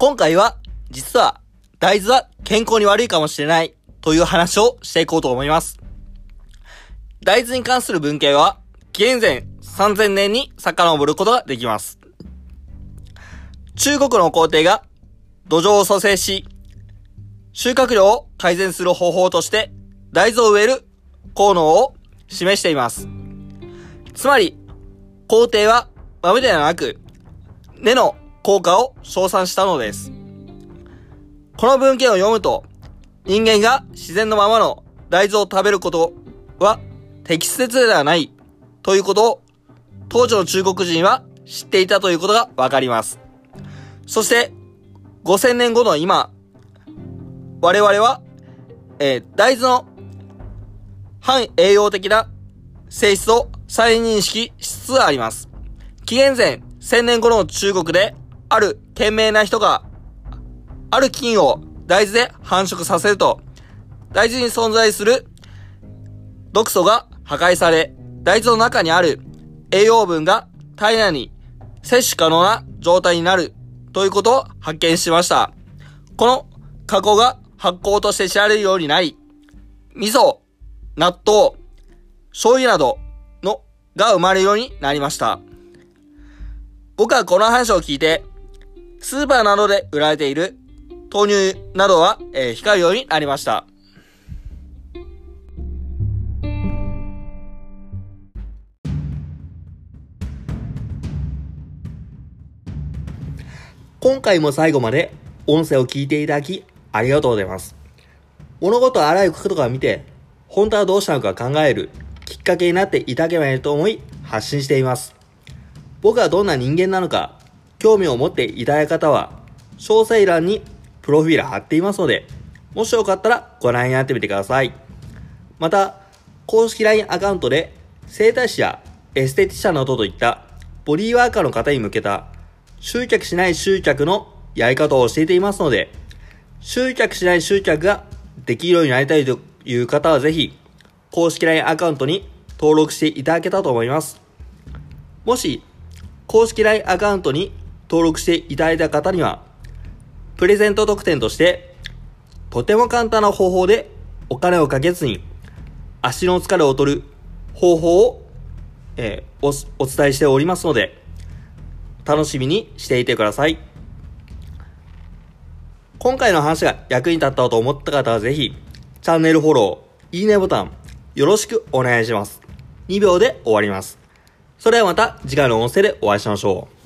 今回は、実は、大豆は健康に悪いかもしれないという話をしていこうと思います。大豆に関する文献は、紀元前3000年に遡ることができます。中国の皇帝が土壌を蘇生し、収穫量を改善する方法として大豆を植える効能を示しています。つまり、皇帝は豆ではなく、根の効果を称賛したのです。この文献を読むと、人間が自然のままの大豆を食べることは適切ではないということを当時の中国人は知っていたということがわかります。そして、5000年後の今、我々は、えー大豆の反栄養的な性質を再認識しつつあります。紀元前1000年頃の中国で、ある賢明な人が、ある菌を大豆で繁殖させると、大豆に存在する毒素が破壊され、大豆の中にある栄養分が体内に摂取可能な状態になるということを発見しました。この加工が発酵として知られるようになり、味噌、納豆、醤油などのが生まれるようになりました。僕はこの話を聞いて、スーパーなどで売られている豆乳などは、えー控えるようになりました。今回も最後まで音声を聞いていただきありがとうございます。物事をあらゆる角度から見て、本当はどうしたのか考えるきっかけになっていただければいいと思い発信しています。僕はどんな人間なのか、興味を持っていただいた方は、詳細欄にプロフィール貼っていますので、もしよかったらご覧になってみてください。また、公式 LINE アカウントで、整体師やエステティシャンなどといったボディーワーカーの方に向けた集客しない集客のやり方を教えていますので、集客しない集客ができるようになりたいという方はぜひ、公式 LINE アカウントに登録していただけたと思います。もし、公式 LINE アカウントに登録していただいた方には、プレゼント特典として、とても簡単な方法でお金をかけずに、足の疲れを取る方法を、えーおお伝えしておりますので、楽しみにしていてください。今回の話が役に立ったと思った方はぜひ、チャンネルフォロー、いいねボタン、よろしくお願いします。2秒で終わります。それではまた次回の音声でお会いしましょう。